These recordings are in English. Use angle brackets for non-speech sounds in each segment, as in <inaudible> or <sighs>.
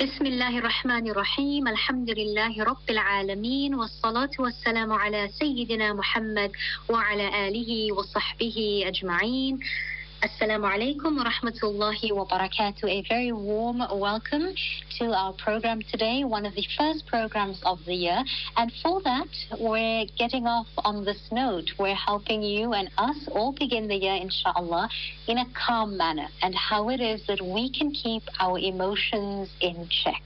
بسم الله الرحمن الرحيم. الحمد لله رب العالمين والصلاة والسلام على سيدنا محمد وعلى آله وصحبه أجمعين. Assalamu alaikum wa rahmatullahi wa barakatuh. A very warm welcome to our program today, one of the first programs of the year. And for that, we're getting off on this note. We're helping you and us all begin the year, inshallah, in a calm manner and how it is that we can keep our emotions in check.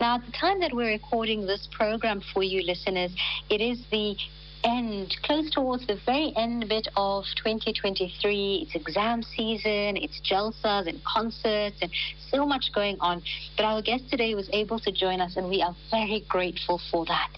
Now, at the time that we're recording this program for you listeners, it is the end, close towards the very end bit of 2023. It's exam season, it's jalsas and concerts and so much going on. But our guest today was able to join us and we are very grateful for that.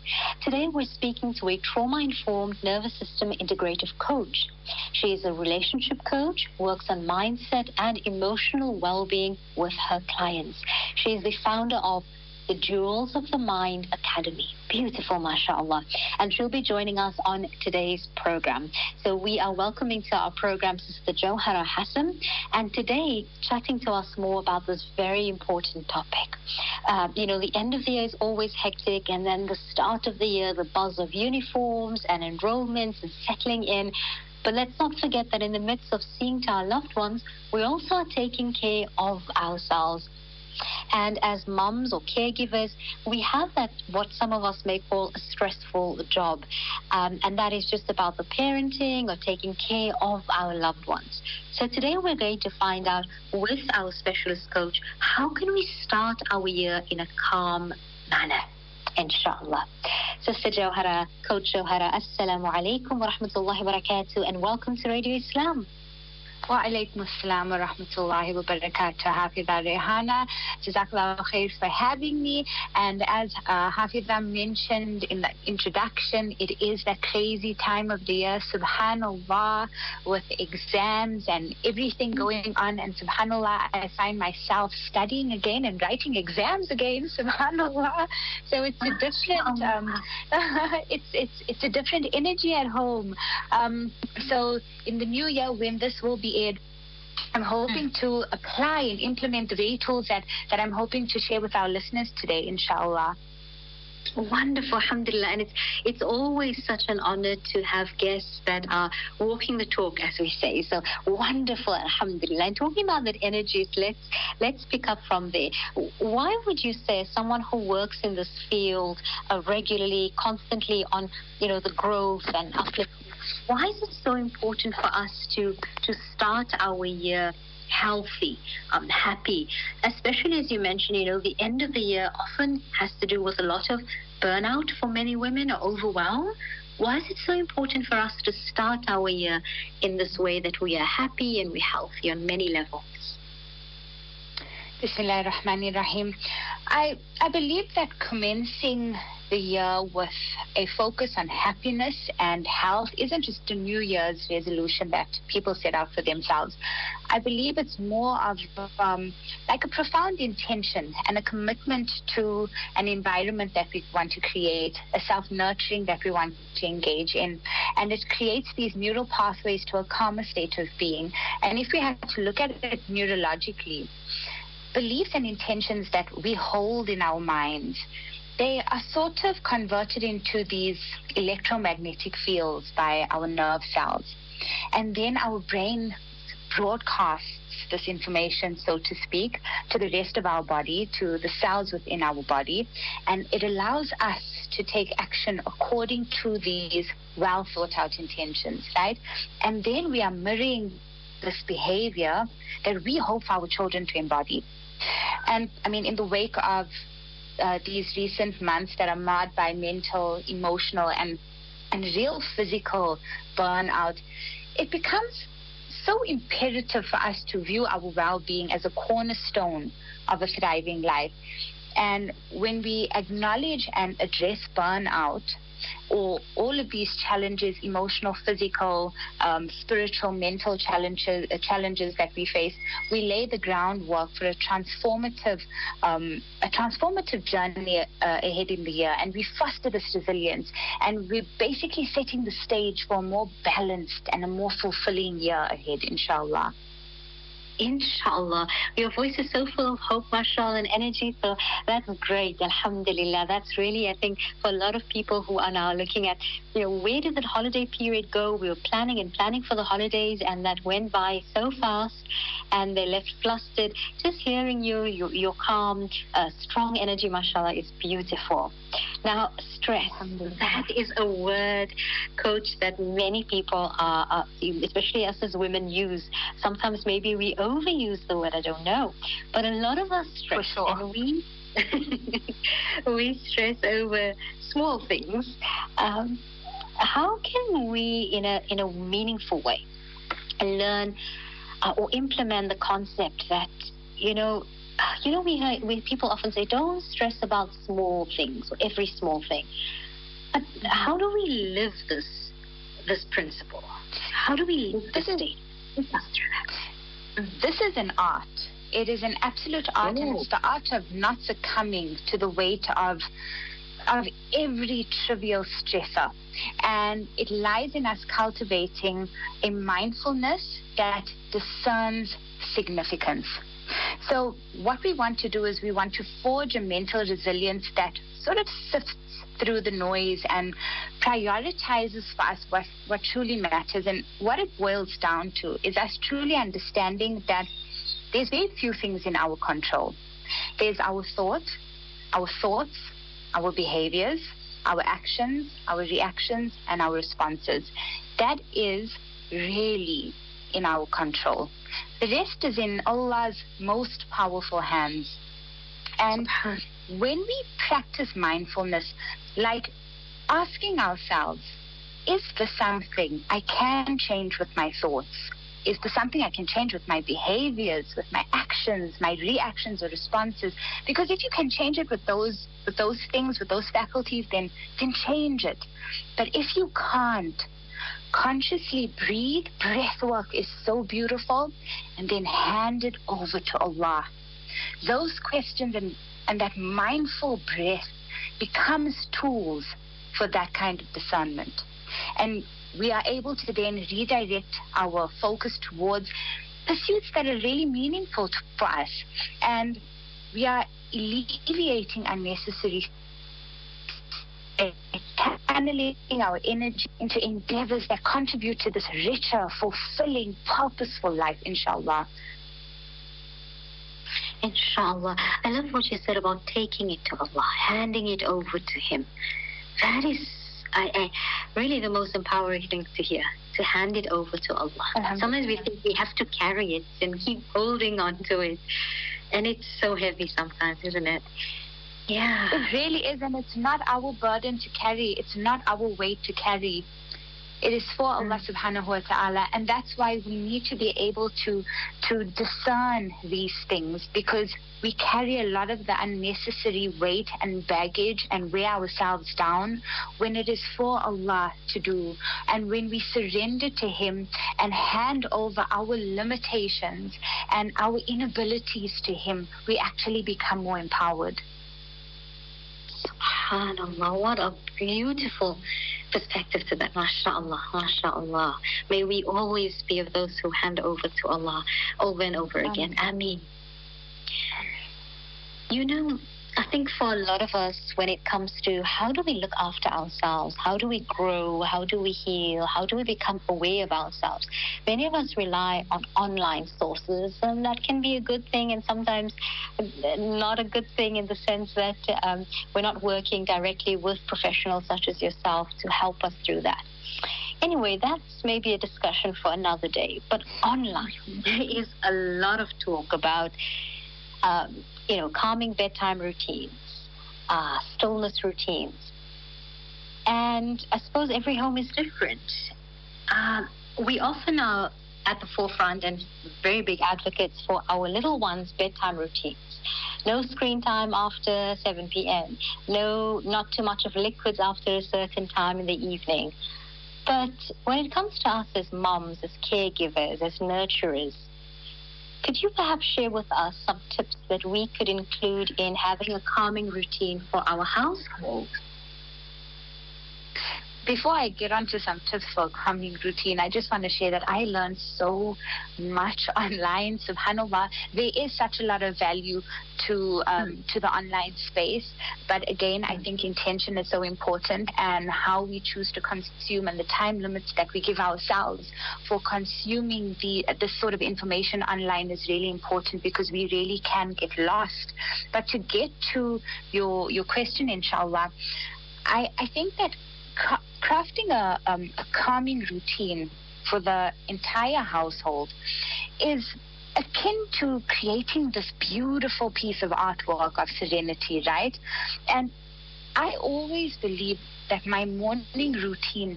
Today we're speaking to a trauma-informed nervous system integrative coach. She is a relationship coach, works on mindset and emotional well-being with her clients. She is the founder of the Jewels of the Mind Academy. Beautiful, mashallah. And she'll be joining us on today's program. So we are welcoming to our program Sister Johara Hassem, and today chatting to us more about this very important topic. Uh, you know, the end of the year is always hectic, and then the start of the year, the buzz of uniforms and enrollments and settling in. But let's not forget that in the midst of seeing to our loved ones, we also are taking care of ourselves and as mums or caregivers, we have that what some of us may call a stressful job. Um, and that is just about the parenting or taking care of our loved ones. So today we're going to find out with our specialist coach how can we start our year in a calm manner. Inshallah. Sister Johara, Coach Johara, Assalamu alaikum wa rahmatullahi wa barakatuh, and welcome to Radio Islam. Assalam wa rahmatullahi wa barakatuh. Hafiza Rehana, Jazakallah khair for having me. And as uh, Hafiza mentioned in the introduction, it is that crazy time of the year, subhanallah, with exams and everything going on. And subhanallah, I find myself studying again and writing exams again, <laughs> subhanallah. So it's a different, um, <laughs> it's, it's, it's a different energy at home. Um, so in the new year, when this will be aired, I'm hoping to apply and implement the very tools that, that I'm hoping to share with our listeners today, inshallah. Wonderful, alhamdulillah. And it's it's always such an honor to have guests that are walking the talk, as we say. So wonderful, alhamdulillah. And talking about that energies, let's let's pick up from there. Why would you say someone who works in this field uh, regularly, constantly on you know the growth and upliftment, why is it so important for us to to start our year healthy, um, happy. Especially as you mentioned, you know, the end of the year often has to do with a lot of burnout for many women or overwhelm. Why is it so important for us to start our year in this way that we are happy and we're healthy on many levels? Bismillah I, I believe that commencing the year with a focus on happiness and health isn't just a New Year's resolution that people set out for themselves. I believe it's more of um, like a profound intention and a commitment to an environment that we want to create, a self nurturing that we want to engage in. And it creates these neural pathways to a calmer state of being. And if we have to look at it neurologically, beliefs and intentions that we hold in our minds they are sort of converted into these electromagnetic fields by our nerve cells. And then our brain broadcasts this information, so to speak, to the rest of our body, to the cells within our body, and it allows us to take action according to these well thought out intentions, right? And then we are mirroring this behavior that we hope our children to embody. And I mean, in the wake of uh, these recent months that are marred by mental, emotional, and and real physical burnout, it becomes so imperative for us to view our well-being as a cornerstone of a thriving life. And when we acknowledge and address burnout, or all of these challenges, emotional, physical, um, spiritual, mental challenges, uh, challenges that we face, we lay the groundwork for a transformative, um, a transformative journey uh, ahead in the year, and we foster this resilience, and we're basically setting the stage for a more balanced and a more fulfilling year ahead, inshallah. Inshallah. Your voice is so full of hope, mashallah, and energy. So that's great. Alhamdulillah. That's really, I think, for a lot of people who are now looking at, you know, where did that holiday period go? We were planning and planning for the holidays, and that went by so fast, and they left flustered. Just hearing you, your, your calm, uh, strong energy, mashallah, is beautiful. Now, stress. That is a word, coach, that many people are, are, especially us as women, use. Sometimes maybe we overuse the word, I don't know. But a lot of us stress. Sure. And we, <laughs> we stress over small things. Um, how can we, in a, in a meaningful way, learn uh, or implement the concept that, you know, <sighs> you know, we, uh, we people often say, don't stress about small things, or every small thing. But how do we live this this principle? How do we live this state? This is an art. It is an absolute art, oh. and it's oh. the art of not succumbing to the weight of of every trivial stressor. And it lies in us cultivating a mindfulness that discerns significance. So, what we want to do is we want to forge a mental resilience that sort of sifts through the noise and prioritizes for us what, what truly matters. And what it boils down to is us truly understanding that there's very few things in our control. There's our thoughts, our thoughts, our behaviors, our actions, our reactions, and our responses. That is really in our control. The rest is in Allah's most powerful hands. And when we practice mindfulness, like asking ourselves, is this something I can change with my thoughts? Is there something I can change with my behaviors, with my actions, my reactions or responses? Because if you can change it with those with those things, with those faculties, then then change it. But if you can't, consciously breathe. Breath work is so beautiful, and then hand it over to Allah. Those questions and, and that mindful breath becomes tools for that kind of discernment. And we are able to then redirect our focus towards pursuits that are really meaningful to, for us. And we are alleviating unnecessary channeling our energy into endeavors that contribute to this richer, fulfilling, purposeful life, inshallah. Inshallah. I love what you said about taking it to Allah, handing it over to Him. That is I, I, really the most empowering thing to hear to hand it over to Allah. Sometimes we think we have to carry it and keep holding on to it, and it's so heavy sometimes, isn't it? Yeah. It really is, and it's not our burden to carry. It's not our weight to carry. It is for Allah mm. subhanahu wa ta'ala. And that's why we need to be able to to discern these things because we carry a lot of the unnecessary weight and baggage and weigh ourselves down when it is for Allah to do. And when we surrender to Him and hand over our limitations and our inabilities to Him, we actually become more empowered. Subhanallah, what a beautiful perspective to that. MashaAllah, MashaAllah. May we always be of those who hand over to Allah over and over again. Ameen. You know, I think for a lot of us, when it comes to how do we look after ourselves, how do we grow, how do we heal, how do we become aware of ourselves, many of us rely on online sources, and that can be a good thing and sometimes not a good thing in the sense that um, we're not working directly with professionals such as yourself to help us through that. Anyway, that's maybe a discussion for another day. But online, <laughs> there is a lot of talk about um, you know, calming bedtime routines, uh, stillness routines. And I suppose every home is different. Uh, we often are at the forefront and very big advocates for our little ones' bedtime routines. No screen time after 7 p.m. No, not too much of liquids after a certain time in the evening. But when it comes to us as moms, as caregivers, as nurturers, could you perhaps share with us some tips that we could include in having a calming routine for our household? Before I get onto some tips for calming routine, I just want to share that I learned so much <laughs> online. Subhanallah, there is such a lot of value to um, mm. to the online space, but again, I hmm. think intention is so important, and how we choose to consume and the time limits that we give ourselves for consuming the this sort of information online is really important because we really can get lost. But to get to your your question, inshallah, I I think that crafting a, um, a calming routine for the entire household is akin to creating this beautiful piece of artwork of serenity, right? And I always believe that my morning routine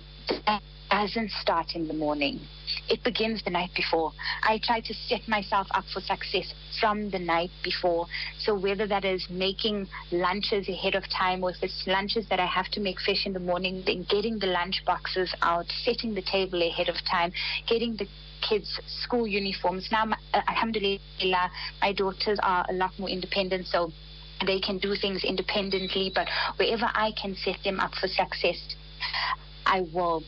doesn't start in the morning. It begins the night before. I try to set myself up for success from the night before. So whether that is making lunches ahead of time or if it's lunches that I have to make fresh in the morning, then getting the lunch boxes out, setting the table ahead of time, getting the kids' school uniforms. Now, uh, alhamdulillah, my daughters are a lot more independent, so they can do things independently, but wherever I can set them up for success, I will.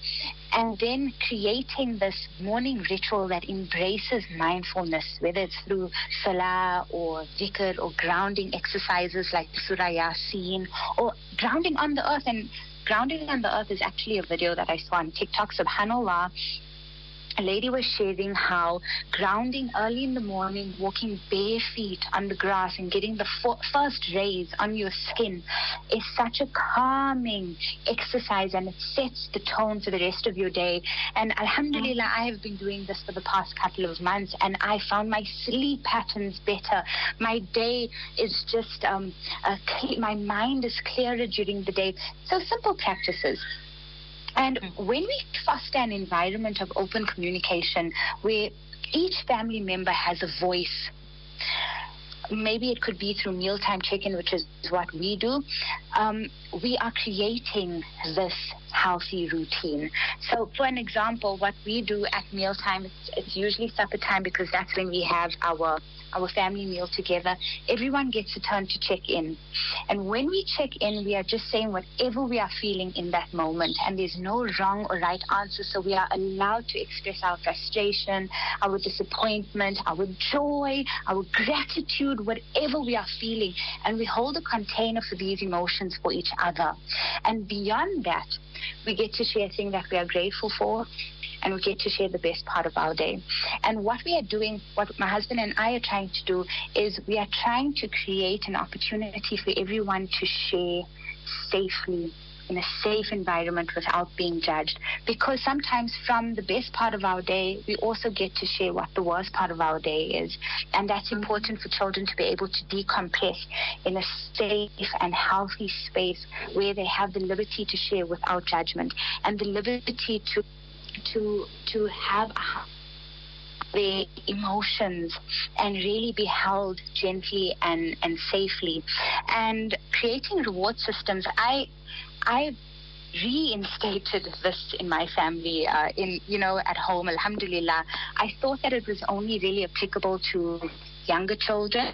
And then creating this morning ritual that embraces mindfulness, whether it's through salah or dhikr or grounding exercises like Surah Yasin or grounding on the earth. And grounding on the earth is actually a video that I saw on TikTok, subhanAllah a lady was sharing how grounding early in the morning, walking bare feet on the grass and getting the first rays on your skin is such a calming exercise and it sets the tone for the rest of your day. And Alhamdulillah, I have been doing this for the past couple of months and I found my sleep patterns better. My day is just, um, my mind is clearer during the day. So simple practices. And when we foster an environment of open communication where each family member has a voice, maybe it could be through mealtime check-in, which is what we do. Um, we are creating this healthy routine. So, for an example, what we do at mealtime, it's, it's usually supper time because that's when we have our our family meal together, everyone gets a turn to check in. And when we check in, we are just saying whatever we are feeling in that moment. And there's no wrong or right answer. So we are allowed to express our frustration, our disappointment, our joy, our gratitude, whatever we are feeling. And we hold a container for these emotions for each other. And beyond that, we get to share things that we are grateful for and we get to share the best part of our day. And what we are doing, what my husband and I are trying to do, is we are trying to create an opportunity for everyone to share safely in a safe environment without being judged. Because sometimes from the best part of our day, we also get to share what the worst part of our day is. And that's mm-hmm. important for children to be able to decompress in a safe and healthy space where they have the liberty to share without judgment and the liberty to to to have the emotions and really be held gently and, and safely. And creating reward systems, I I reinstated this in my family, uh, in you know at home. Alhamdulillah, I thought that it was only really applicable to younger children.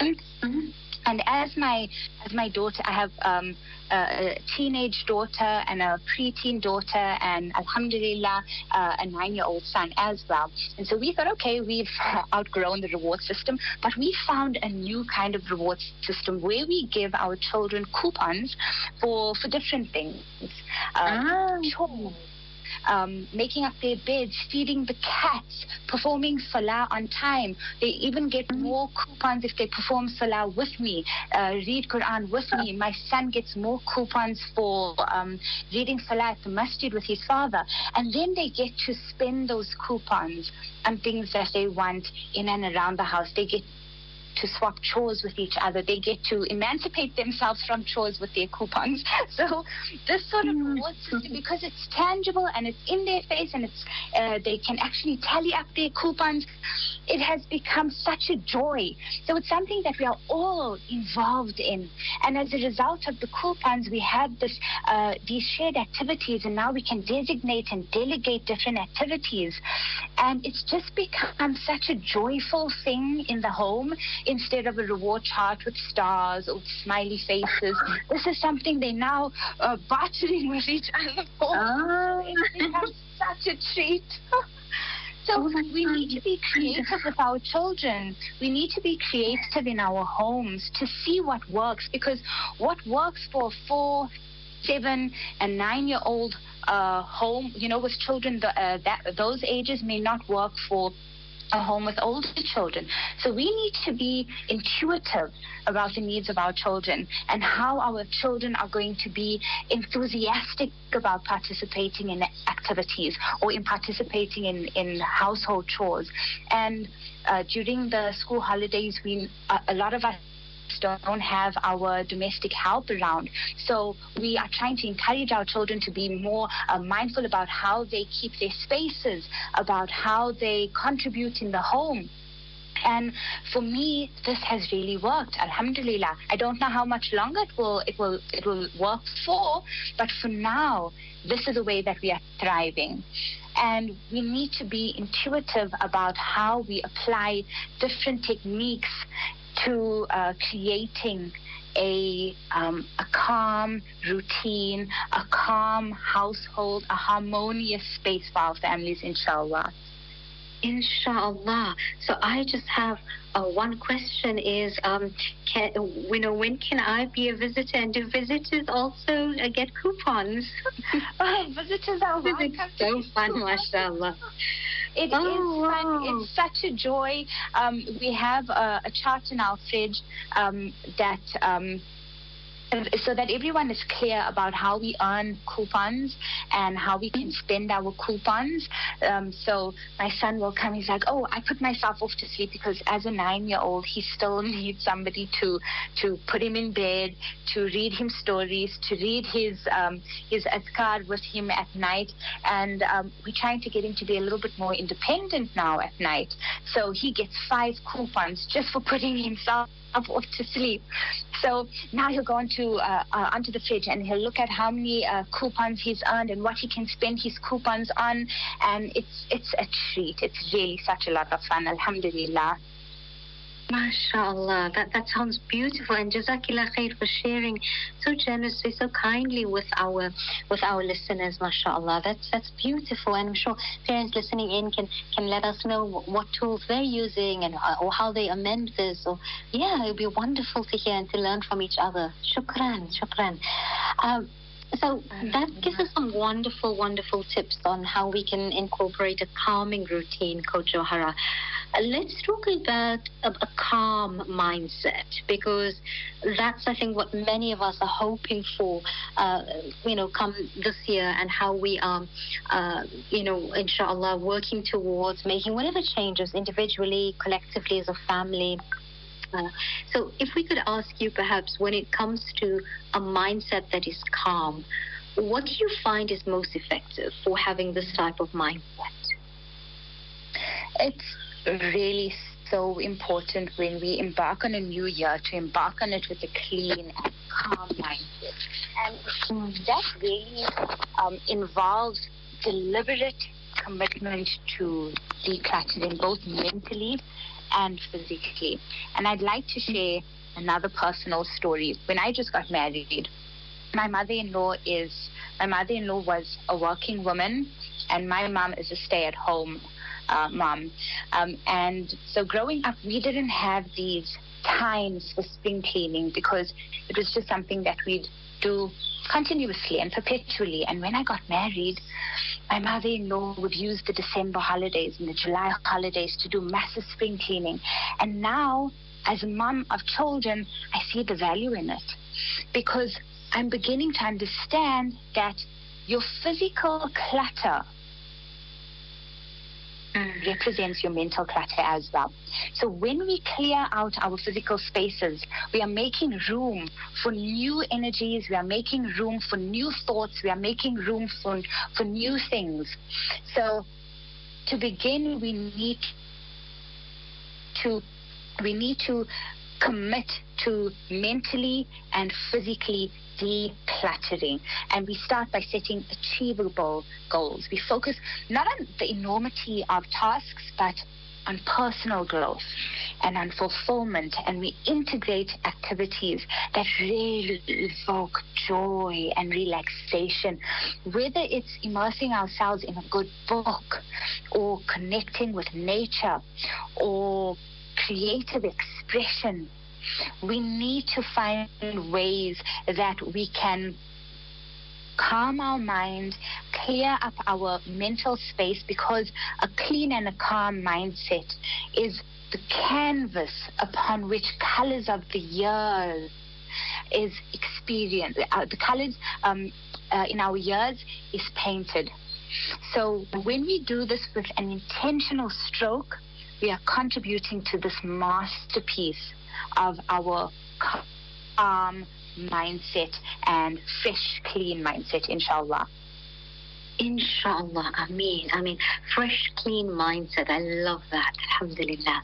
Mm-hmm. And as my as my daughter, I have um, a teenage daughter and a preteen daughter, and Alhamdulillah, uh, a nine-year-old son as well. And so we thought, okay, we've <laughs> outgrown the reward system, but we found a new kind of reward system where we give our children coupons for for different things. Uh, ah um, making up their beds, feeding the cats, performing salah on time. They even get more coupons if they perform salah with me, uh, read Quran with me. My son gets more coupons for um, reading salah at the masjid with his father. And then they get to spend those coupons on things that they want in and around the house. They get to swap chores with each other. They get to emancipate themselves from chores with their coupons. <laughs> So this sort of mm-hmm. reward system, because it's tangible and it's in their face and it's uh, they can actually tally up their coupons. It has become such a joy. So it's something that we are all involved in. And as a result of the coupons, we had this uh, these shared activities, and now we can designate and delegate different activities. And it's just become such a joyful thing in the home instead of a reward chart with stars or smiley faces. This is something they now uh, bartering with each other for. Oh. It's become such a treat. <laughs> So oh we need to be creative with our children. We need to be creative in our homes to see what works because what works for four, seven, and nine year old uh, home, you know, with children the, uh, that those ages may not work for a home with older children. So we need to be intuitive about the needs of our children and how our children are going to be enthusiastic about participating in activities or in participating in, in household chores. And uh, during the school holidays, we uh, a lot of us don't have our domestic help around. So we are trying to encourage our children to be more uh, mindful about how they keep their spaces, about how they contribute in the home. And for me, this has really worked. Alhamdulillah. I don't know how much longer it will it will it will work for, but for now, this is the way that we are thriving. And we need to be intuitive about how we apply different techniques to uh, creating a, um, a calm routine, a calm household, a harmonious space for our families, inshallah. Inshallah. So I just have uh, one question: Is um, can you know when can I be a visitor? And do visitors also uh, get coupons? <laughs> oh, visitors are welcome. so fun, mashallah. It oh, is fun. Wow. It's such a joy. Um, we have a, a, chart in our fridge um, that um, so that everyone is clear about how we earn coupons and how we can spend our coupons. Um, so my son will come. He's like, "Oh, I put myself off to sleep because as a nine-year-old, he still <laughs> needs somebody to to put him in bed, to read him stories, to read his um, his azkar with him at night, and um, we're trying to get him to be a little bit more independent now at night. So he gets five coupons just for putting himself off to sleep. So now he'll go onto uh, uh, onto the fridge and he'll look at how many uh, coupons he's earned and what he can spend his coupons on, and it's it's a treat. It's really such a lot of fun. Alhamdulillah. MashaAllah, that, that sounds beautiful and Jazakillah khair for sharing so generously, so kindly with our with our listeners, MashaAllah. That's that's beautiful and I'm sure parents listening in can, can let us know what tools they're using and uh, or how they amend this or yeah, it would be wonderful to hear and to learn from each other. Shukran, shukran. Um, so that gives us some wonderful, wonderful tips on how we can incorporate a calming routine, Coach Johara. Uh, let's talk about a, a, calm mindset because that's, I think, what many of us are hoping for, uh, you know, come this year and how we are, uh, you know, inshallah, working towards making whatever changes individually, collectively, as a family so, if we could ask you perhaps when it comes to a mindset that is calm, what do you find is most effective for having this type of mindset? It's really so important when we embark on a new year to embark on it with a clean and calm mindset. And that really um, involves deliberate commitment to decluttering, both mentally and physically. And I'd like to share another personal story. When I just got married, my mother-in-law is my mother-in-law was a working woman, and my mom is a stay-at-home uh, mom. Um, and so growing up, we didn't have these times for spring cleaning because it was just something that we'd do continuously and perpetually. And when I got married, my mother-in-law would use the December holidays and the July holidays to do massive spring cleaning. And now, as a mom of children, I see the value in it because I'm beginning to understand that your physical clutter mm. represents your mental clutter as well. So when we clear out our physical spaces, we are making room for new energies, we are making room for new thoughts, we are making room for, for new things. So to begin, we need to we need to commit to mentally and physically decluttering. And we start by setting achievable goals. We focus not on the enormity of tasks, but on personal growth and on fulfillment, and we integrate activities that really evoke joy and relaxation, whether it's immersing ourselves in a good book or connecting with nature or creative expression. We need to find ways that we can calm our mind, clear up our mental space because a clean and a calm mindset is the canvas upon which colors of the year is experienced. Uh, the colors um, uh, in our years is painted. So when we do this with an intentional stroke, we are contributing to this masterpiece of our calm mindset and fresh, clean mindset, inshallah. Inshallah, I mean, fresh, clean mindset. I love that. Alhamdulillah.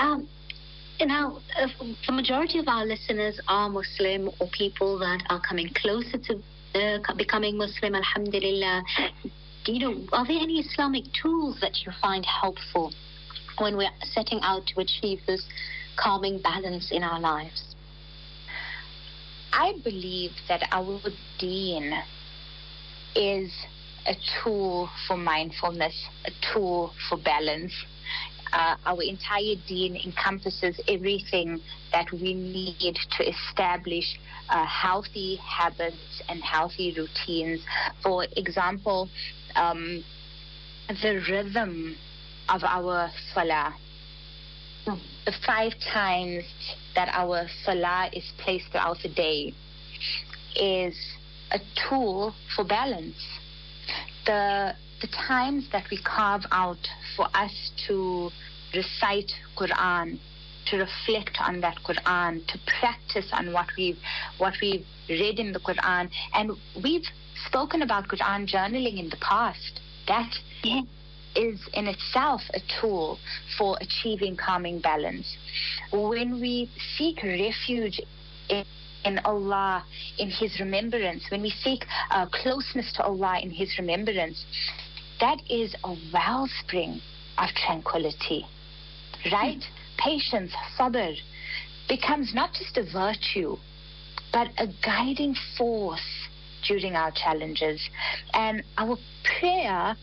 Um, now, the majority of our listeners are Muslim or people that are coming closer to uh, becoming Muslim, Alhamdulillah. You know, are there any Islamic tools that you find helpful when we're setting out to achieve this calming balance in our lives? I believe that our deen is a tool for mindfulness, a tool for balance. Uh, our entire deen encompasses everything that we need to establish uh, healthy habits and healthy routines. For example, um, the rhythm of our salah. Hmm. The five times that our salah is placed throughout the day is a tool for balance. The the times that we carve out for us to recite Quran, to reflect on that Quran, to practice on what we've what we've read in the Quran, and we've spoken about Quran journaling in the past. That is in itself a tool for achieving calming balance. When we seek refuge in, in Allah, in His remembrance, when we seek uh, closeness to Allah in His remembrance, that is a wellspring of tranquility, right? Mm. Patience, sabr, becomes not just a virtue, but a guiding force during our challenges. And our prayer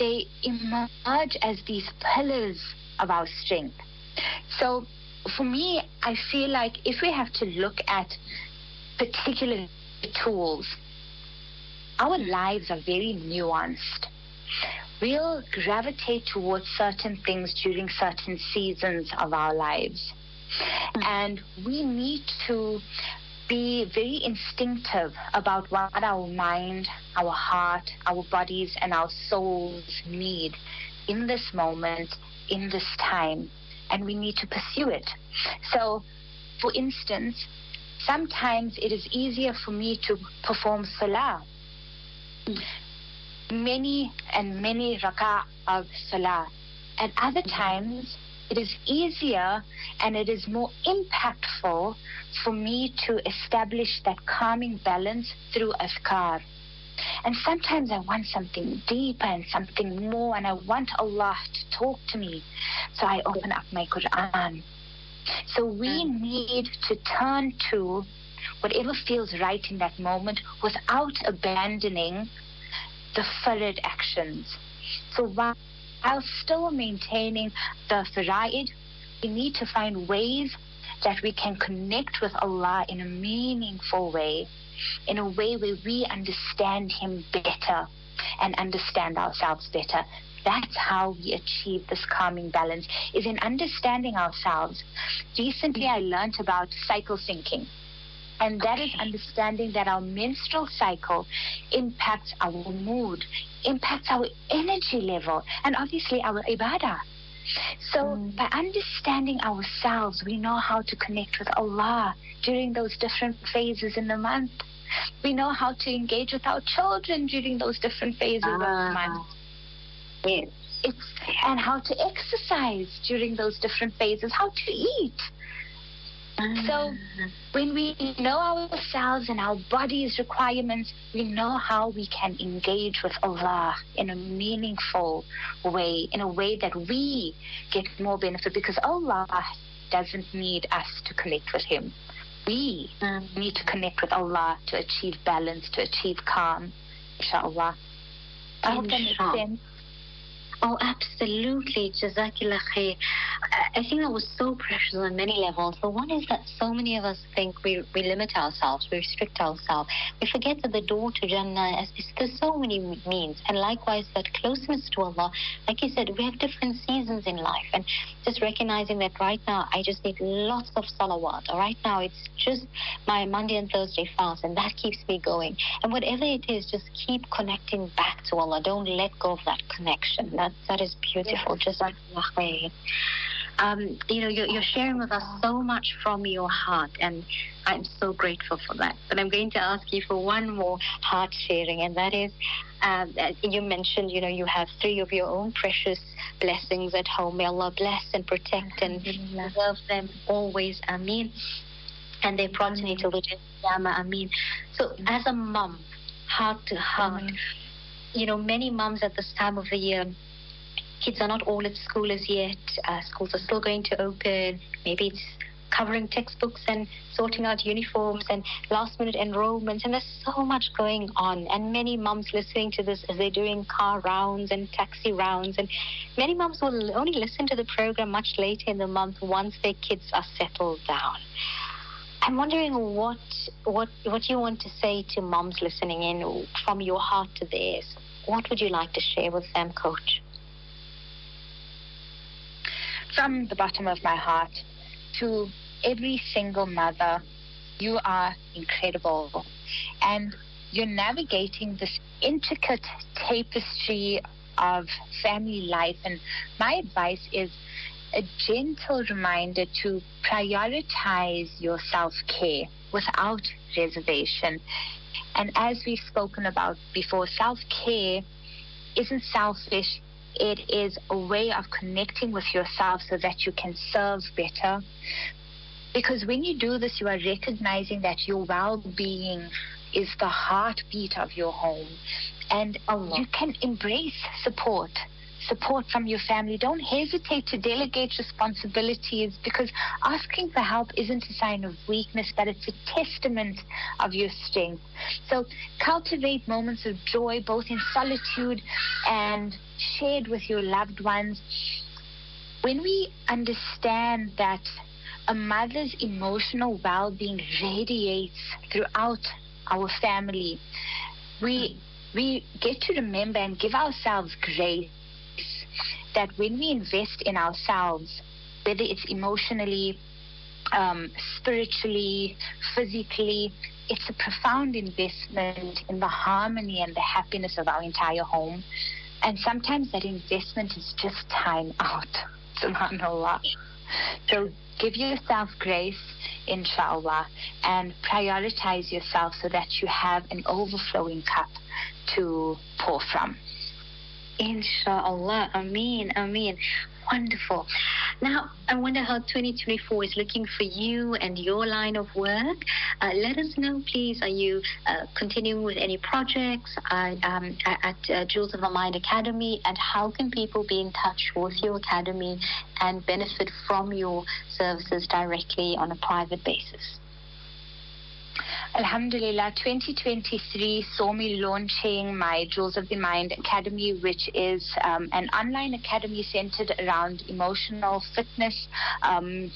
they emerge as these pillars of our strength. So for me, I feel like if we have to look at particular tools, our lives are very nuanced. We'll gravitate towards certain things during certain seasons of our lives. Mm. And we need to be very instinctive about what our mind, our heart, our bodies, and our souls need in this moment, in this time, and we need to pursue it. So, for instance, sometimes it is easier for me to perform salah. Many and many rak'ah of salah. At other times, it is easier and it is more impactful for me to establish that calming balance through azkar. And sometimes I want something deeper and something more, and I want Allah to talk to me. So I open up my Quran. So we mm. need to turn to whatever feels right in that moment without abandoning the fard actions. So while while still maintaining the fara'id, we need to find ways that we can connect with Allah in a meaningful way, in a way where we understand Him better and understand ourselves better. That's how we achieve this calming balance, is in understanding ourselves. Recently, I learned about cycle syncing. And that is understanding that our menstrual cycle impacts our mood, impacts our energy level, and obviously our ibadah. So, mm. by understanding ourselves, we know how to connect with Allah during those different phases in the month. We know how to engage with our children during those different phases ah. of the month. Yes. it's and how to exercise during those different phases, how to eat. So when we know ourselves and our body's requirements, we know how we can engage with Allah in a meaningful way, in a way that we get more benefit because Allah doesn't need us to connect with Him. We need to connect with Allah to achieve balance, to achieve calm, inshallah. I hope that makes sense. Oh, absolutely. Jazakillah khair. I think that was so precious on many levels. The one is that so many of us think we, we limit ourselves, we restrict ourselves. We forget that the door to Jannah is, is there's so many means. And likewise, that closeness to Allah, like you said, we have different seasons in life. And just recognizing that right now, I just need lots of salawat. Right now, it's just my Monday and Thursday fast, and that keeps me going. And whatever it is, just keep connecting back to Allah. Don't let go of that connection. That that is beautiful. Just like um, you know, you're, you're, sharing with us so much from your heart, and I'm so grateful for that. But I'm going to ask you for one more heart sharing, and that is, um, you mentioned, you know, you have three of your own precious blessings at home. May Allah bless and protect and preserve them always. Ameen. And their progeny till the Qiyamah. Ameen. So, as a mum, heart to heart, you know, many mums at this time of the year kids are not all at school as yet. Uh, schools are still going to open. Maybe it's covering textbooks and sorting out uniforms and last minute enrollments. And there's so much going on. And many mums listening to this as they're doing car rounds and taxi rounds. And many mums will only listen to the program much later in the month once their kids are settled down. I'm wondering what what what you want to say to moms listening in from your heart to theirs. What would you like to share with them, Coach? From the bottom of my heart to every single mother, you are incredible. And you're navigating this intricate tapestry of family life. And my advice is a gentle reminder to prioritize your self care without reservation. And as we've spoken about before, self care isn't selfish, it is a way of connecting with yourself so that you can serve better. Because when you do this, you are recognizing that your well being is the heartbeat of your home. And you can embrace support support from your family. Don't hesitate to delegate responsibilities because asking for help isn't a sign of weakness, but it's a testament of your strength. So cultivate moments of joy, both in solitude and shared with your loved ones. When we understand that a mother's emotional well being radiates throughout our family, we we get to remember and give ourselves grace that when we invest in ourselves, whether it's emotionally, um, spiritually, physically, it's a profound investment in the harmony and the happiness of our entire home. And sometimes that investment is just time out. <laughs> Subhanallah. So give yourself grace, inshallah, and prioritize yourself so that you have an overflowing cup to pour from. Inshallah. Ameen. Ameen. Wonderful. Now, I wonder how 2024 is looking for you and your line of work. Uh, let us know, please. Are you uh, continuing with any projects uh, um, at uh, Jewels of the Mind Academy? And how can people be in touch with your academy and benefit from your services directly on a private basis? Alhamdulillah, 2023 saw me launching my Jewels of the Mind Academy, which is um, an online academy centered around emotional fitness, um,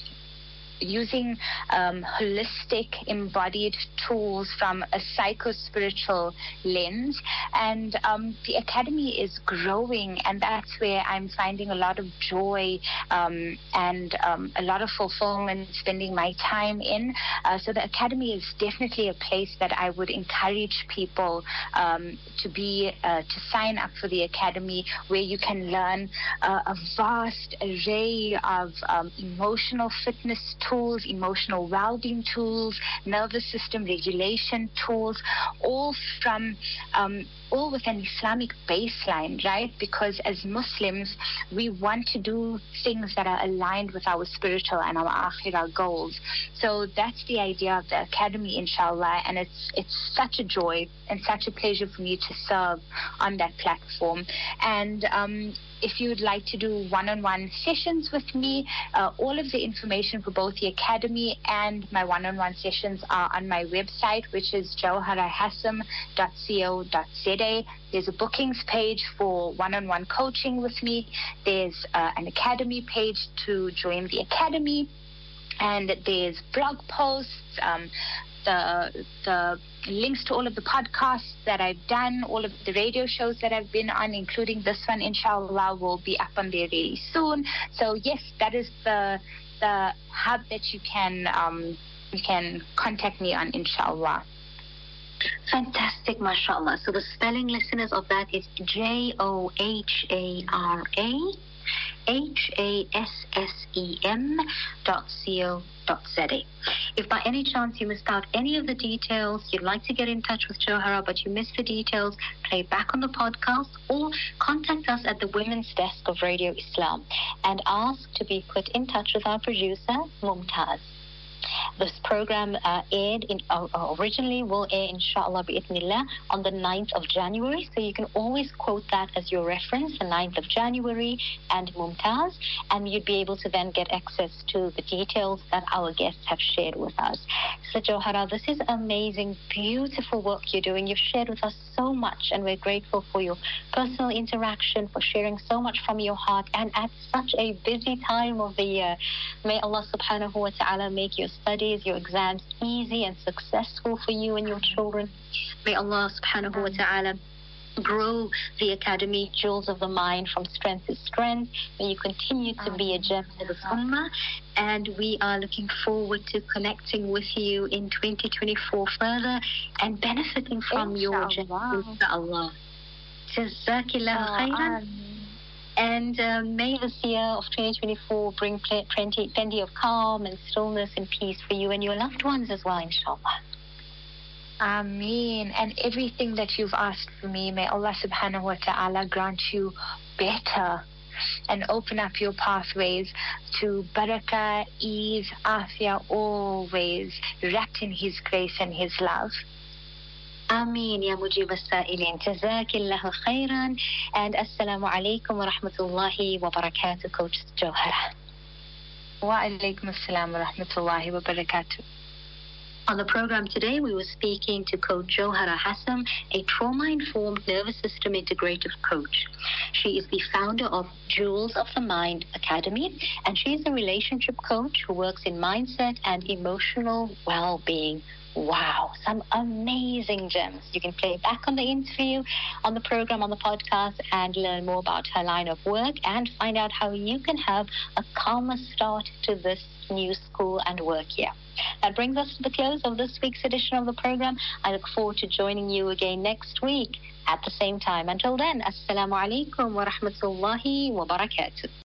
using um, holistic embodied tools from a psycho-spiritual lens. And um, the academy is growing and that's where i'm finding a lot of joy um, and um, a lot of fulfillment spending my time in. Uh, so the academy is definitely a place that i would encourage people um, to be uh, to sign up for the academy where you can learn uh, a vast array of um, emotional fitness tools, emotional well-being tools, nervous system regulation tools, all from um, all with an Islamic baseline, right? Because as Muslims, we want to do things that are aligned with our spiritual and our akhirah goals. So that's the idea of the academy, inshallah, and it's it's such a joy and such a pleasure for me to serve on that platform. And um, if you would like to do one-on-one sessions with me, uh, all of the information for both the academy and my one-on-one sessions are on my website, which is jawharahassam.co.za. There's a bookings page for one-on-one coaching with me. There's uh, an academy page to join the academy and there's blog posts, um, the the links to all of the podcasts that I've done, all of the radio shows that I've been on, including this one, inshallah, will be up on there really soon. So yes, that is the the hub that you can um, you can contact me on, inshallah. Fantastic, mashallah. So the spelling, listeners, of that is J O H A R A H A S S E M dot C O dot Z A. If by any chance you missed out any of the details, you'd like to get in touch with Johara, but you missed the details, play back on the podcast or contact us at the Women's Desk of Radio Islam and ask to be put in touch with our producer, Mumtaz. This program uh, aired in, uh, originally will air inshallah bi'ithnillah on the 9th of January. So you can always quote that as your reference, the 9th of January and Mumtaz, and you'd be able to then get access to the details that our guests have shared with us. So Johara, this is amazing, beautiful work you're doing. You've shared with us so much, and we're grateful for your personal interaction, for sharing so much from your heart, and at such a busy time of the year. May Allah subhanahu wa ta'ala make your studies, your exams easy and successful for you and your children. May Allah subhanahu wa ta'ala grow the academy jewels of the mind from strength to strength. May you continue to be a gem to the ummah and we are looking forward to connecting with you in 2024 further and benefiting from your gem inshallah. Jazakillah khairan and uh, may this year of 2024 bring plenty, plenty of calm and stillness and peace for you and your loved ones as well, inshallah. Ameen. And everything that you've asked for me, may Allah subhanahu wa ta'ala grant you better and open up your pathways to barakah, ease, afia, always wrapped in His grace and His love. آمين يا مجيب السائلين جزاك الله خيرا and السلام عليكم ورحمة الله وبركاته coach جوهرة وعليكم السلام ورحمة الله وبركاته On the program today, we were speaking to Coach Johara Hassem, a trauma informed nervous system integrative coach. She is the founder of Jewels of the Mind Academy, and she is a relationship coach who works in mindset and emotional well being. Wow, some amazing gems. You can play back on the interview, on the program, on the podcast, and learn more about her line of work and find out how you can have a calmer start to this new school and work year. That brings us to the close of this week's edition of the program. I look forward to joining you again next week at the same time. Until then, Assalamu alaikum wa rahmatullahi wa barakatuh.